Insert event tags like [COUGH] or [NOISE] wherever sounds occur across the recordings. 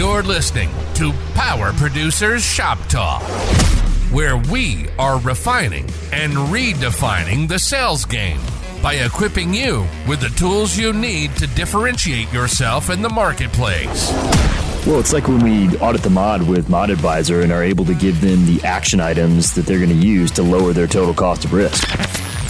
You're listening to Power Producers Shop Talk, where we are refining and redefining the sales game by equipping you with the tools you need to differentiate yourself in the marketplace. Well, it's like when we audit the mod with Mod Advisor and are able to give them the action items that they're going to use to lower their total cost of risk.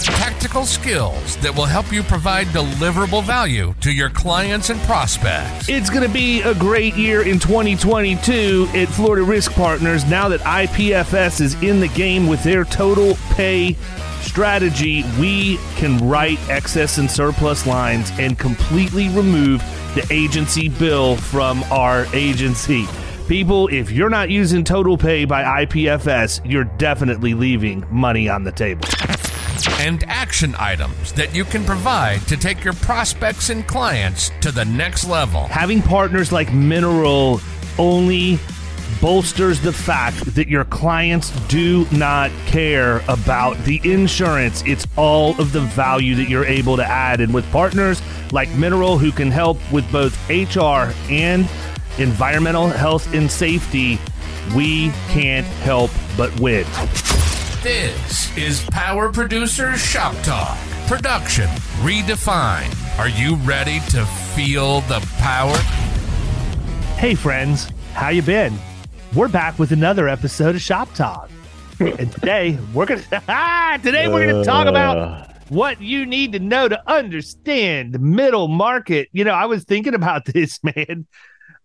Tactical skills that will help you provide deliverable value to your clients and prospects. It's going to be a great year in 2022 at Florida Risk Partners now that IPFS is in the game with their total pay strategy. We can write excess and surplus lines and completely remove the agency bill from our agency. People, if you're not using Total Pay by IPFS, you're definitely leaving money on the table. And action items that you can provide to take your prospects and clients to the next level. Having partners like Mineral only bolsters the fact that your clients do not care about the insurance. It's all of the value that you're able to add. And with partners like Mineral, who can help with both HR and environmental health and safety, we can't help but win. This is Power Producers Shop Talk. Production redefined. Are you ready to feel the power? Hey friends, how you been? We're back with another episode of Shop Talk. and today we're gonna [LAUGHS] ah, today we're gonna talk about uh. what you need to know to understand the middle market. You know, I was thinking about [LAUGHS] this, man.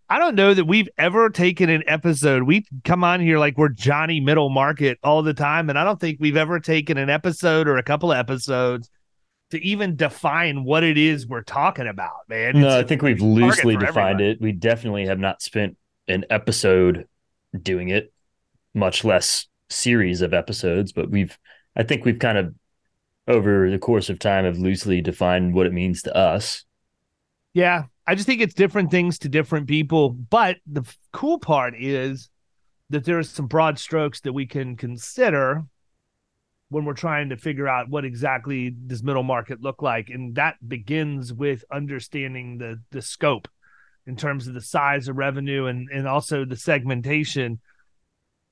I don't know that we've ever taken an episode. We come on here like we're Johnny Middle Market all the time, and I don't think we've ever taken an episode or a couple of episodes to even define what it is we're talking about, man. No, I think we've loosely defined everyone. it. We definitely have not spent an episode doing it, much less series of episodes, but we've I think we've kind of over the course of time have loosely defined what it means to us. Yeah, I just think it's different things to different people. But the f- cool part is that there's some broad strokes that we can consider when we're trying to figure out what exactly does middle market look like, and that begins with understanding the the scope in terms of the size of revenue and and also the segmentation.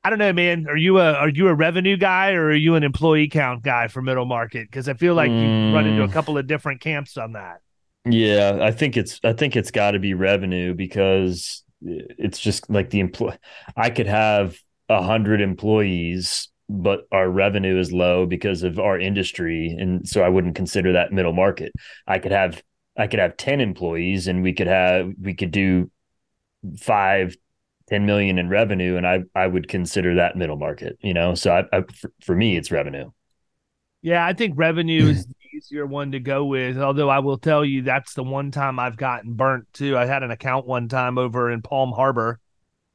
I don't know, man. Are you a are you a revenue guy or are you an employee count guy for middle market? Because I feel like mm. you run into a mm. couple of different camps on that. Yeah, I think it's I think it's got to be revenue because it's just like the employee. I could have a hundred employees, but our revenue is low because of our industry, and so I wouldn't consider that middle market. I could have I could have 10 employees and we could have we could do five 10 million in revenue and I I would consider that middle market, you know. So I, I for, for me it's revenue. Yeah, I think revenue is easier one to go with. Although I will tell you that's the one time I've gotten burnt too. I had an account one time over in Palm Harbor,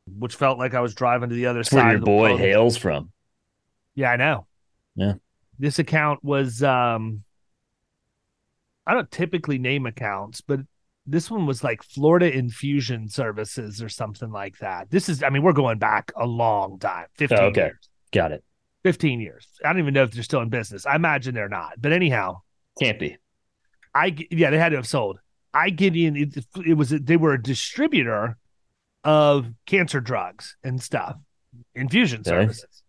which felt like I was driving to the other that's side. Where your boy world. hails from. Yeah, I know. Yeah. This account was um I don't typically name accounts, but this one was like Florida Infusion Services or something like that. This is, I mean, we're going back a long time 15 oh, okay. years. Got it. 15 years. I don't even know if they're still in business. I imagine they're not. But anyhow, can't be. I, yeah, they had to have sold. I get in, it, it was, they were a distributor of cancer drugs and stuff, infusion okay. services.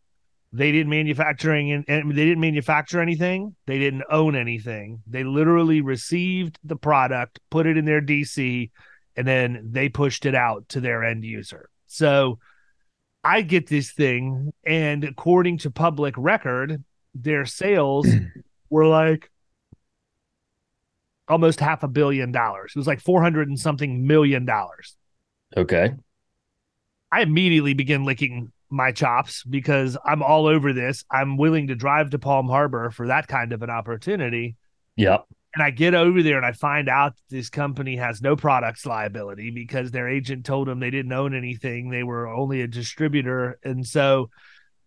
They didn't manufacturing and, and they didn't manufacture anything. They didn't own anything. They literally received the product, put it in their DC, and then they pushed it out to their end user. So I get this thing, and according to public record, their sales [CLEARS THROAT] were like almost half a billion dollars. It was like 400 and something million dollars. Okay. I immediately begin licking my chops because I'm all over this. I'm willing to drive to Palm Harbor for that kind of an opportunity. Yep. And I get over there and I find out this company has no products liability because their agent told them they didn't own anything. They were only a distributor. And so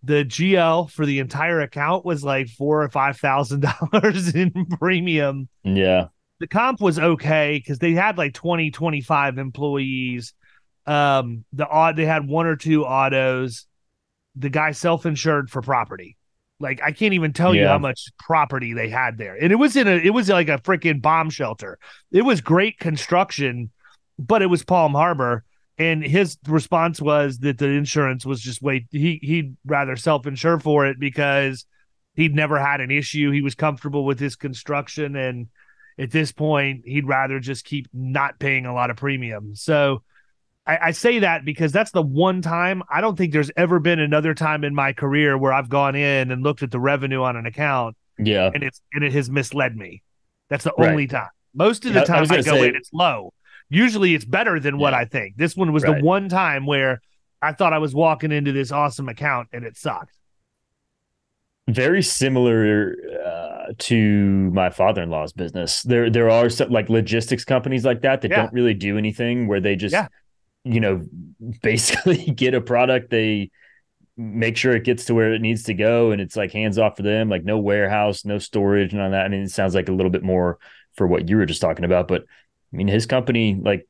the GL for the entire account was like four or five thousand dollars [LAUGHS] in premium. Yeah. The comp was okay because they had like 20, 25 employees. Um, the odd they had one or two autos the guy self-insured for property. Like I can't even tell yeah. you how much property they had there. And it was in a it was like a freaking bomb shelter. It was great construction, but it was Palm Harbor. And his response was that the insurance was just wait he he'd rather self-insure for it because he'd never had an issue. He was comfortable with his construction and at this point he'd rather just keep not paying a lot of premium. So I, I, say that because that's the one time I don't think there's ever been another time in my career where I've gone in and looked at the revenue on an account. Yeah. And it's and it has misled me. That's the right. only time. Most of the time I, I go say, in, it's low. Usually it's better than yeah. what I think. This one was right. the one time where I thought I was walking into this awesome account and it sucked. Very similar uh, to my father-in-law's business. There, there are some like logistics companies like that that yeah. don't really do anything where they just, yeah. you know, basically [LAUGHS] get a product they make sure it gets to where it needs to go and it's like hands off for them like no warehouse no storage and on that i mean it sounds like a little bit more for what you were just talking about but i mean his company like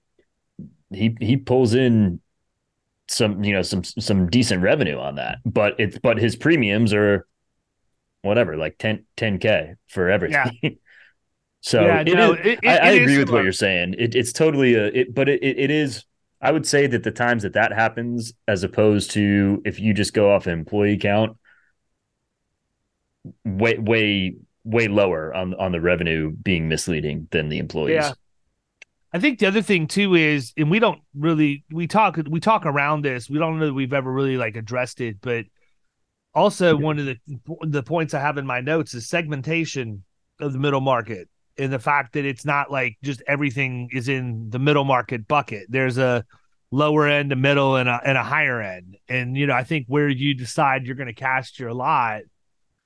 he he pulls in some you know some some decent revenue on that but it's but his premiums are whatever like 10 10k for everything yeah. [LAUGHS] so yeah, it no, is, it, it, I, I agree with what you're saying it, it's totally a it but it, it is I would say that the times that that happens, as opposed to if you just go off employee count, way way way lower on on the revenue being misleading than the employees. Yeah. I think the other thing too is, and we don't really we talk we talk around this. We don't know that we've ever really like addressed it, but also one of the the points I have in my notes is segmentation of the middle market and the fact that it's not like just everything is in the middle market bucket. There's a lower end, a middle, and a and a higher end. And you know, I think where you decide you're going to cast your lot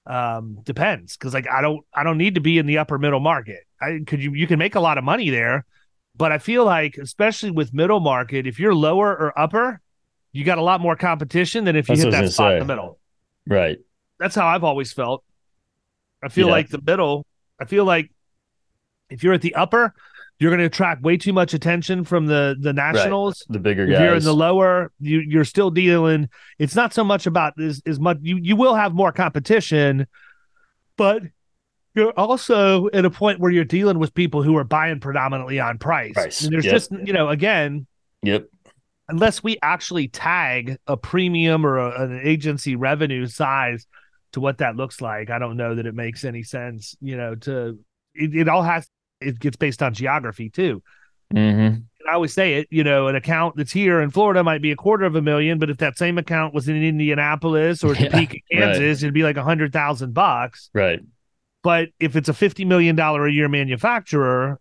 um depends because like I don't I don't need to be in the upper middle market. I could you you can make a lot of money there, but I feel like especially with middle market, if you're lower or upper, you got a lot more competition than if you That's hit that spot say. in the middle. Right. That's how I've always felt. I feel yeah. like the middle. I feel like if you're at the upper, you're going to attract way too much attention from the the nationals. Right. The bigger if guys. You're in the lower. You you're still dealing. It's not so much about as as much. You you will have more competition, but you're also at a point where you're dealing with people who are buying predominantly on price. price. And there's yep. just you know again. Yep. Unless we actually tag a premium or a, an agency revenue size to what that looks like, I don't know that it makes any sense. You know, to it, it all has it gets based on geography too. Mm-hmm. I always say it, you know, an account that's here in Florida might be a quarter of a million, but if that same account was in Indianapolis or [LAUGHS] Topeka, yeah, Kansas, right. it'd be like a hundred thousand bucks. Right. But if it's a fifty million dollar a year manufacturer,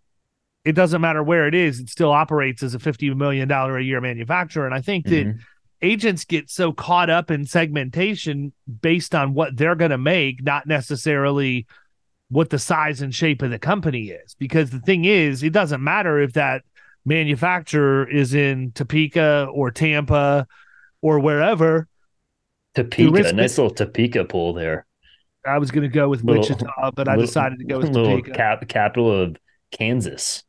it doesn't matter where it is; it still operates as a fifty million dollar a year manufacturer. And I think that mm-hmm. agents get so caught up in segmentation based on what they're going to make, not necessarily what the size and shape of the company is. Because the thing is, it doesn't matter if that manufacturer is in Topeka or Tampa or wherever. Topeka, nice little Topeka pull there. I was going to go with little, Wichita, but I decided to go with Topeka. Cap, capital of Kansas.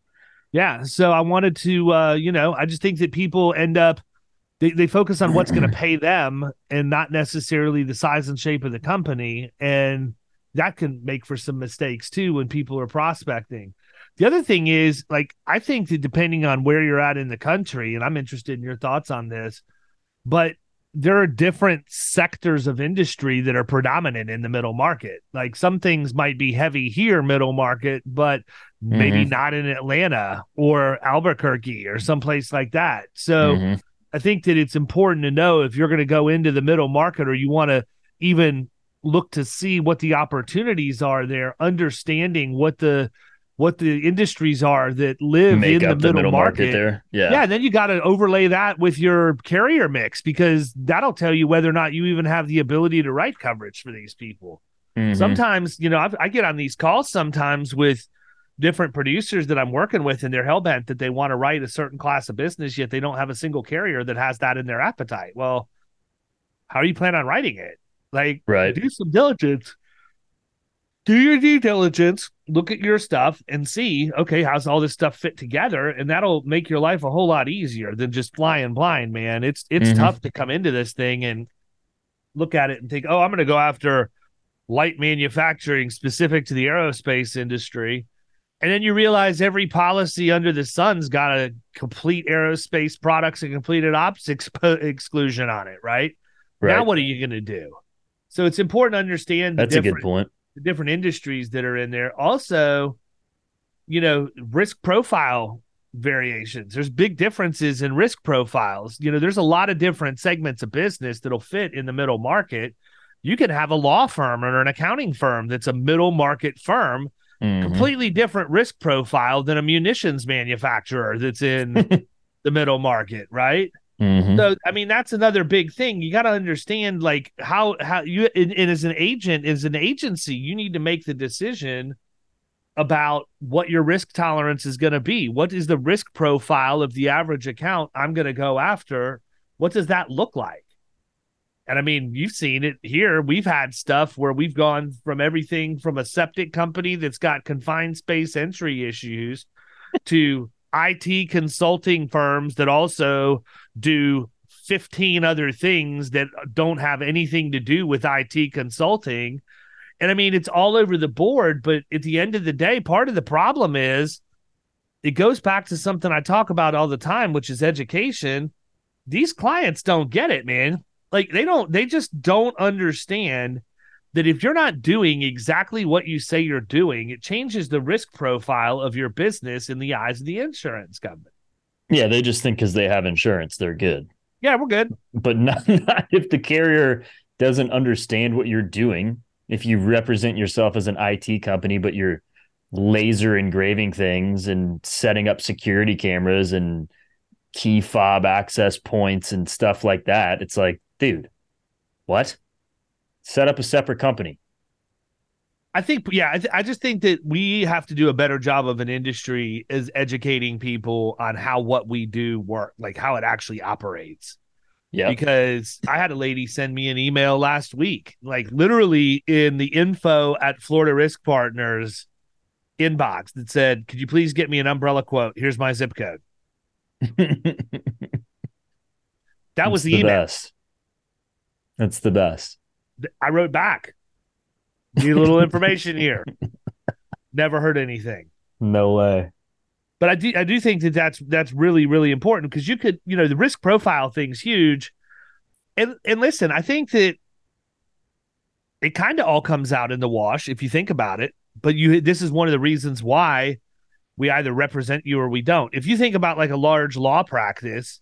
Yeah, so I wanted to, uh, you know, I just think that people end up they, they focus on what's going to [CLEARS THROAT] pay them and not necessarily the size and shape of the company. And that can make for some mistakes too when people are prospecting. The other thing is, like, I think that depending on where you're at in the country, and I'm interested in your thoughts on this, but there are different sectors of industry that are predominant in the middle market. Like some things might be heavy here, middle market, but mm-hmm. maybe not in Atlanta or Albuquerque or someplace like that. So mm-hmm. I think that it's important to know if you're going to go into the middle market or you want to even look to see what the opportunities are there, understanding what the what the industries are that live Make in the middle, the middle market. market. there. Yeah. Yeah. And then you got to overlay that with your carrier mix because that'll tell you whether or not you even have the ability to write coverage for these people. Mm-hmm. Sometimes, you know, I've, i get on these calls sometimes with different producers that I'm working with, and they're hell bent that they want to write a certain class of business, yet they don't have a single carrier that has that in their appetite. Well, how do you plan on writing it? Like, right. do some diligence. Do your due diligence, look at your stuff and see, okay, how's all this stuff fit together? And that'll make your life a whole lot easier than just flying blind, man. It's it's mm-hmm. tough to come into this thing and look at it and think, oh, I'm gonna go after light manufacturing specific to the aerospace industry And then you realize every policy under the sun's got a complete aerospace products and completed ops expo- [LAUGHS] exclusion on it, right? Right. Now, what are you going to do? So it's important to understand the That's a good point. The different industries that are in there. Also, you know, risk profile variations. There's big differences in risk profiles. You know, there's a lot of different segments of business that'll fit in the middle market. You can have a law firm or an accounting firm that's a middle market firm, Mhm. completely different risk profile than a munitions manufacturer that's in [LAUGHS] the middle market, right? Mhm. So I mean that's another big thing. You got to understand like how how you and, and as an agent as an agency you need to make the decision about what your risk tolerance is going to be. What is the risk profile of the average account I'm going to go after? What does that look like? And I mean, you've seen it here. We've had stuff where we've gone from everything from a septic company that's got confined space entry issues to IT consulting firms that also do 15 other things that don't have anything to do with IT consulting. And I mean, it's all over the board, but at the end of the day, part of the problem is it goes back to something I talk about all the time, which is education. These clients don't get it, man. Like they don't, they just don't understand that if you're not doing exactly what you say you're doing, it changes the risk profile of your business in the eyes of the insurance company. Yeah, they just think because they have insurance, they're good. Yeah, we're good. But not, [LAUGHS] not if the carrier doesn't understand what you're doing. If you represent yourself as an IT company, but you're laser engraving things and setting up security cameras and key fob access points and stuff like that, it's like, dude, what? Set up a separate company. I think, yeah, I, th- I just think that we have to do a better job of an industry is educating people on how what we do work, like how it actually operates. Yeah. Because I had a lady send me an email last week, like literally in the info at Florida Risk Partners inbox that said, Could you please get me an umbrella quote? Here's my zip code. [LAUGHS] That was It's the, email. best. That's the best. I wrote back. Need a little information here. [LAUGHS] Never heard anything. No way. but I do I do think that that's that's really really important because you could you know the risk profile thing's huge, and and listen I think that it kind of all comes out in the wash if you think about it. But you this is one of the reasons why we either represent you or we don't. If you think about like a large law practice,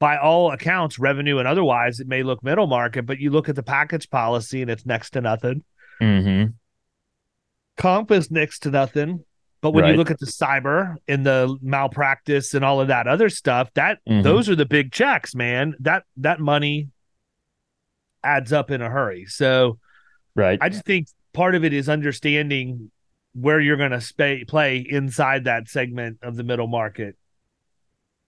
by all accounts, revenue and otherwise, it may look middle market, but you look at the package policy and it's next to nothing Mm-hmm. comp is next to nothing. But when you look at the cyber and the malpractice and all of that other stuff, that Mhm. those are the big checks, man. That that money adds up in a hurry. So Right. I just think part of it is understanding where you're going to sp- play inside that segment of the middle market.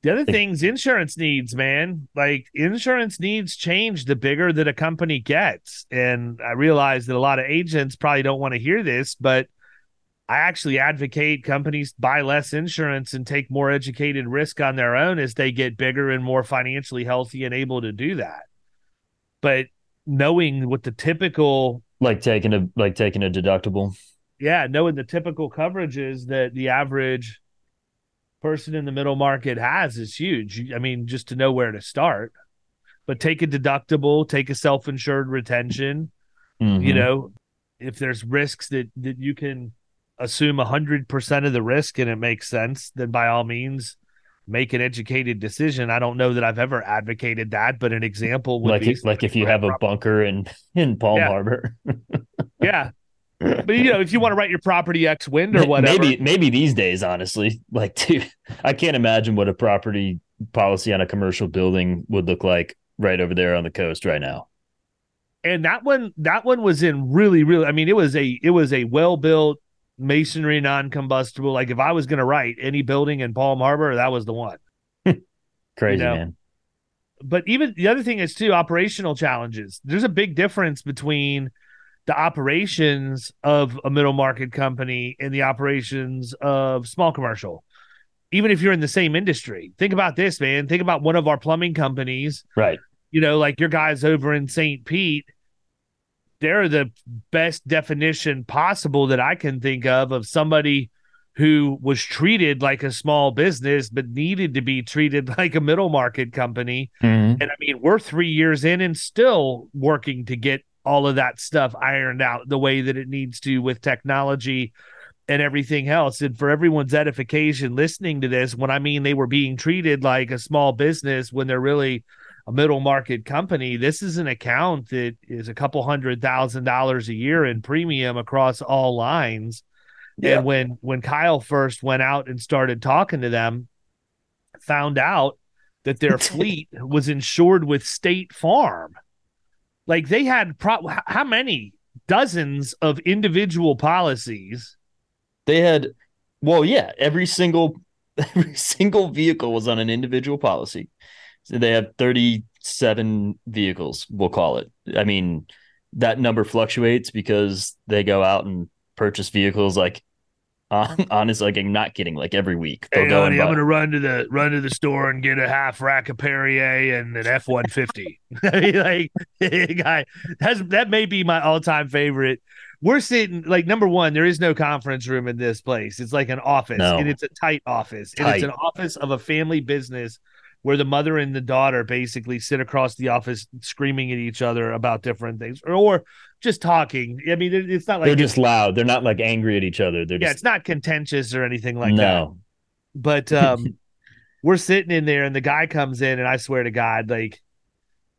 The other things insurance needs, man. Like insurance needs change the bigger that a company gets. And I realize that a lot of agents probably don't want to hear this, but I actually advocate companies buy less insurance and take more educated risk on their own as they get bigger and more financially healthy and able to do that. But knowing what the typical like taking a like taking a deductible. yeah, knowing the typical coverages that the average person in the middle market has is huge. I mean, just to know where to start. But take a deductible, take a self-insured retention. You Mhm. know, if there's risks that that you can assume hundred percent of the risk and it makes sense, then by all means make an educated decision. I don't know that I've ever advocated that, but an example would like be if, like if you [LAUGHS] have a bunker in in Palm Yeah. Harbor. [LAUGHS] yeah. But you know, if you want to write your property X wind or whatever, Maybe maybe these days, honestly, [LAUGHS] like dude, I can't imagine what a property policy on a commercial building would look like right over there on the coast right now. and that one that one was in really really i mean it was a it was a well built masonry non-combustible. Like if i was going to write any building in palm harbor that was the one. [LAUGHS] Crazy know, man. but even the other thing is too operational challenges. There's a big difference between the operations of a middle market company and the operations of small commercial even if you're in the same industry think about this man think about one of our plumbing companies Right. you know, like your guys over in St. Pete, they're the best definition possible that I can think of of somebody who was treated like a small business but needed to be treated [LAUGHS] like a middle market company. Mhm. And I mean, we're three years in and still working to get all of that stuff ironed out the way that it needs to with technology and everything else. And for everyone's edification listening to this, when I mean they were being treated like a small business when they're really a middle market company, this is an account that is a couple hundred thousand dollars a year in premium across all lines. Yeah. And when when Kyle first went out and started talking to them, found out that their [LAUGHS] fleet was insured with State Farm. Like they had pro- how many dozens of individual policies? They had, well, yeah, every single [LAUGHS] every single vehicle was on an individual policy. So they have 37 vehicles, we'll call it. I mean, that number fluctuates because they go out and purchase vehicles like on, [LAUGHS] honestly, like I'm not kidding, like every week. They'll Hey, go honey, I'm gonna run to the run to the store and get a half rack of Perrier and an F one fifty. [LAUGHS] Like, [LAUGHS] guy, that's that may be my all time favorite. We're sitting like number one. There is no conference room in this place. It's like an office, No. and it's a tight office, and it's an office of a family business where the mother and the daughter basically sit across the office screaming at each other about different things, or, or just talking. I mean, it- it's not like they're just loud. They're not like angry at each other. They're yeah, just it's not contentious or anything like that no. but [LAUGHS] um we're sitting in there and the guy comes in and I swear to God, like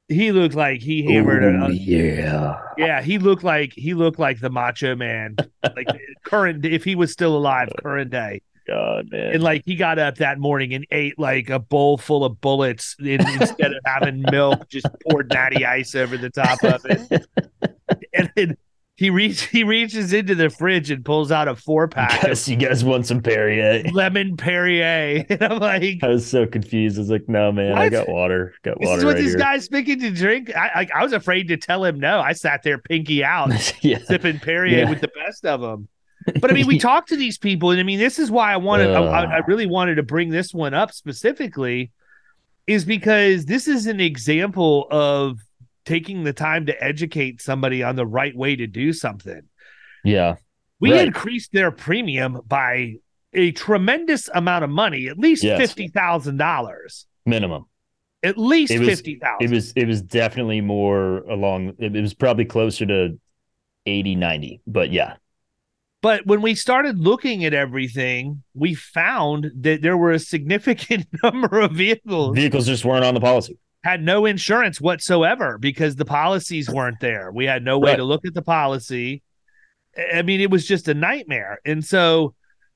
he looked like he hammered Ooh, a, yeah. yeah, he looked like he looked like the macho man. Like [LAUGHS] current if he was still alive, current day. God, man. And like he got up that morning and ate like a bowl full of bullets in, instead of having milk, just poured [LAUGHS] natty ice over the top of it. [LAUGHS] And then he reach he reaches into the fridge and pulls out a four pack Guess you guys want some Perrier? lemon Perrier. [LAUGHS] And I'm like, I was so confused. I was like, no, man, I got water. Got This water is what right this here. guy's picking to drink. I, I I was afraid to tell him no. I sat there pinky out, [LAUGHS] yeah. sipping Perrier Yeah. with the best of them. But I mean, we talked to these people, and I mean, this is why I wanted. I, I I uh. really wanted to bring this one up specifically, is because this is an example of taking the time to educate somebody on the right way to do something. Yeah. We Right. increased their premium by a tremendous amount of money, at least Yes. fifty thousand dollars. Minimum. At least It was- fifty thousand. It was it was definitely more along it, it was probably closer to 80, 90. But yeah. But when we started looking at everything, we found that there were a significant [LAUGHS] number of vehicles Vehicles just weren't on the policy. Had no insurance whatsoever because the policies weren't there. We had no way Right. to look at the policy. I mean, it was just a nightmare. And so,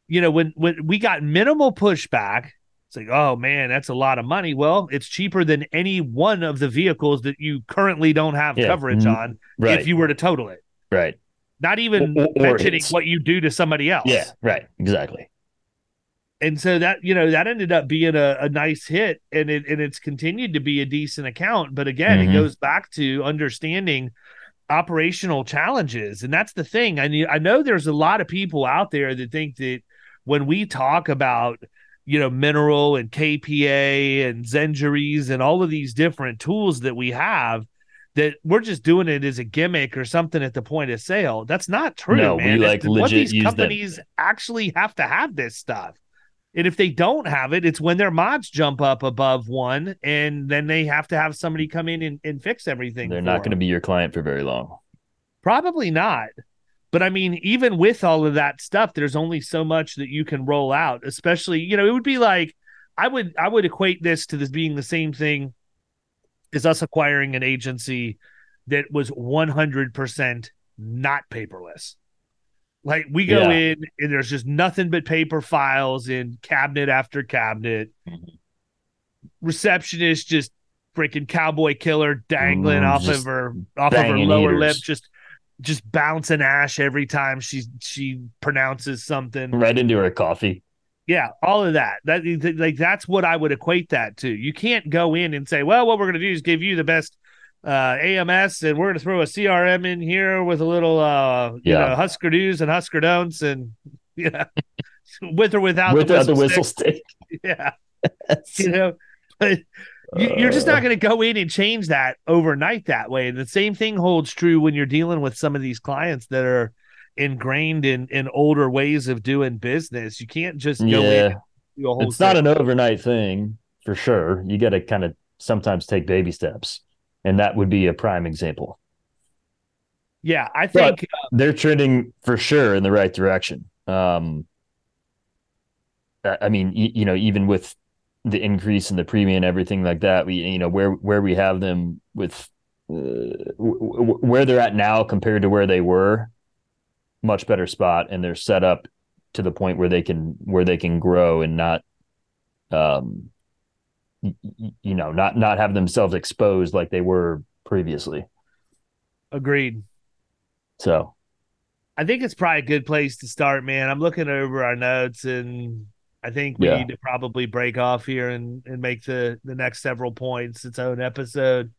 you know, when when we got minimal pushback, it's like, oh man, that's a lot of money. Well, it's cheaper than any one of the vehicles that you currently don't have Yeah. coverage Mm, on Right. if you were to total it. right. Not even Or- or mentioning what you do to somebody else. Yeah. Right. Exactly. And so that you know that ended up being a, a nice hit and it and it's continued to be a decent account. But again Mhm. it goes back to understanding operational challenges. And that's the thing. I knew, i know there's a lot of people out there that think that when we talk about you know mineral and kpa and zenjuries and all of these different tools that we have that we're just doing it as a gimmick or something at the point of sale. That's not true No, we, like, It's- what legit these use them. companies actually have to have this stuff and if they don't have it, it's when their mods jump up above one, and then they have to have somebody come in and, and fix everything. They're not going to be your client for very long. Probably not. But I mean, even with all of that stuff, there's only so much that you can roll out. Especially, you know, it would be like I would I would equate this to this being the same thing as us acquiring an agency that was 100% not paperless. Like we go Yeah. in and there's just nothing but paper files in cabinet after cabinet. Mhm. Receptionist just freaking cowboy killer dangling Mm, off of her off of her lower heaters. lip, just just bouncing ash every time she she pronounces something. Right into her coffee. Yeah, all of that. That th- like that's what I would equate that to. You can't go in and say, "Well, what we're going to do is give you the best uh, AMS, and we're going to throw a CRM in here with a little, uh, you Yeah. know, Husker do's and Husker don'ts, and [LAUGHS] you know, with or without Without the the whistle, whistle stick. stick. [LAUGHS] Yeah, you know, but You, you're just not Uh, going to go in and change that overnight that way. And the same thing holds true when you're dealing with some of these clients that are ingrained in in older ways of doing business. You can't just go in Yeah, and do a whole it's not an overnight thing for sure. You got to kind of sometimes take baby steps, and that would be a prime example. yeah, I think They're trending for sure in the right direction. Um, I mean, y- you know, even with the increase in the premium and everything like that, we, you know, where where we have them with uh, where they're at now compared to where they were, much better spot, and they're set up to the point where they can where they can grow and not, um, you know, not not have themselves exposed like they were previously. agreed. So I think it's probably a good place to start, man. I'm looking over our notes and I think we Yeah. need to probably break off here and, and make the, the next several points its own episode.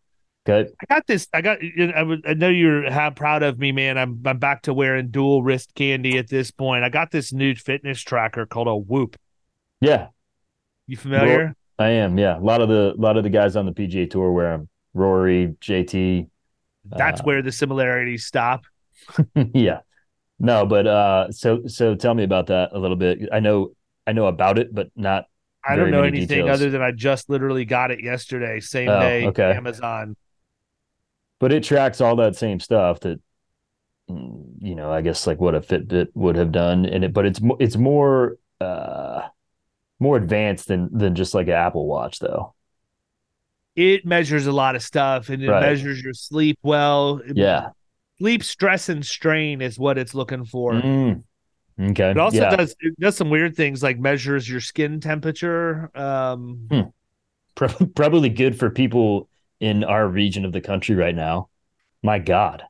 Good. I got this. I got. I, would- I know you're how proud of me, man. I'm I'm back to wearing dual wrist candy at this point. I got this new fitness tracker called a Whoop. yeah, You familiar? I am, yeah. A lot of the a lot of the guys on the PGA Tour wear them. Rory, JT, That's uh, where the similarities stop. [LAUGHS] yeah. No, but uh, so so tell me about that a little bit. I know I know about it, but not. I don't know anything details. other than I just literally got it yesterday, same Oh, day, okay. Amazon. But it tracks all that same stuff that, you know, I guess like what a Fitbit would have done, and it. But it's it's more uh more advanced than than just like an Apple Watch, though. It measures a lot of stuff and it Right. measures your sleep well. Yeah. Sleep stress and strain is what it's looking for. Mm. Okay. It also yeah. does it does some weird things like measures your skin temperature. Um, Hmm. Pro- [LAUGHS] probably good for people in our region of the country right now. My God,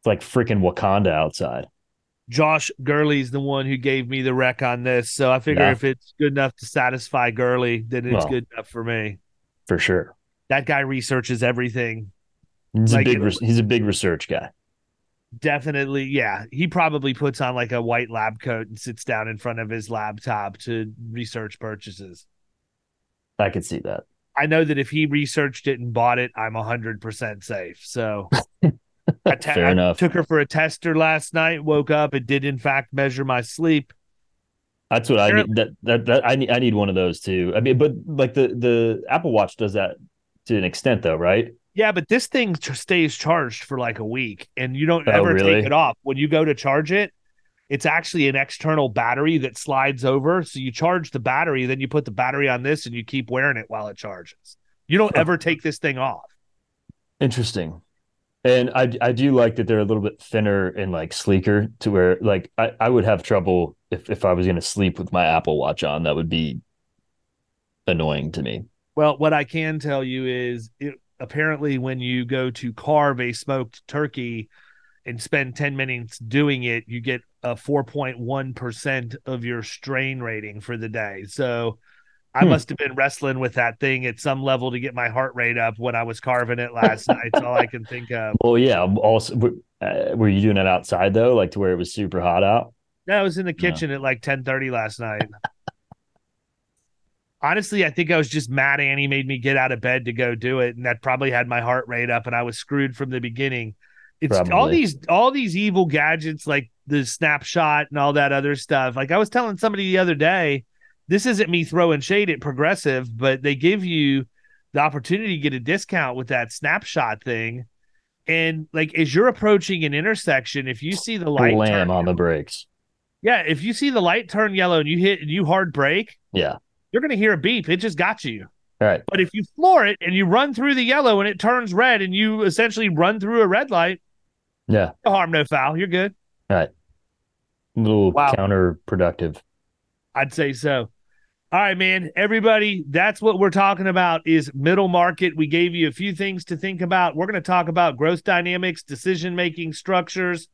it's like freaking Wakanda outside. Josh Gurley's the one who gave me the rec on this, so I figure Yeah. if it's good enough to satisfy Gurley, then it's Well. good enough for me. for sure. That guy researches everything. He's Like a big res- he's a big research guy. Definitely, yeah. He probably puts on like a white lab coat and sits down in front of his laptop to research purchases. I could see that. I know that if he researched it and bought it, I'm hundred percent safe. So [LAUGHS] I, [LAUGHS] Fair I enough. took her for a tester last night. Woke up, it did in fact measure my sleep. That's what I need. That that that I need. I need one of those too. I mean, but like the the Apple Watch does that to an extent, though, right? Yeah, but this thing stays charged for like a week, and you don't Oh, ever really? take it off. When you go to charge it, it's actually an external battery that slides over. So you charge the battery, then you put the battery on this, and you keep wearing it while it charges. You don't ever take this thing off. Interesting. And I I do like that they're a little bit thinner and like sleeker to where like I, I would have trouble if if I was gonna sleep with my Apple Watch on. That would be annoying to me. Well, what I can tell you is it, apparently when you go to carve a smoked turkey and spend 10 minutes doing it, you get a 4.1% of your strain rating for the day. So I Hmm. must have been wrestling with that thing at some level to get my heart rate up when I was carving it last night. It's all I can think of. Well, yeah. Also, uh, were you doing it outside though, like to where it was super hot out? No, I was in the kitchen at like 10:30 last night. Honestly, I think I was just mad Annie made me get out of bed to go do it, and that probably had my heart rate up, and I was screwed from the beginning. It's all these all these evil gadgets like the snapshot and all that other stuff. Like I was telling somebody the other day, this isn't me throwing shade at progressive, but they give you the opportunity to get a discount with that snapshot thing. And like as you're approaching an intersection, if you see the light turn Slam on the brakes. yeah, if you see the light turn yellow and you hit and you hard brake, Yeah. you're going to hear a beep. It just got you. All right. But if you floor it and you run through the yellow and it turns red and you essentially run through a red light, Yeah. no harm, no foul. You're good. Right. A little Wow. counterproductive. I'd say so. All right, man. Everybody, that's what we're talking about is middle market. We gave you a few things to think about. We're going to talk about growth dynamics, decision making structures,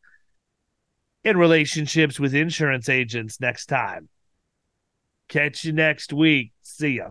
and relationships with insurance agents next time. Catch you next week. See ya.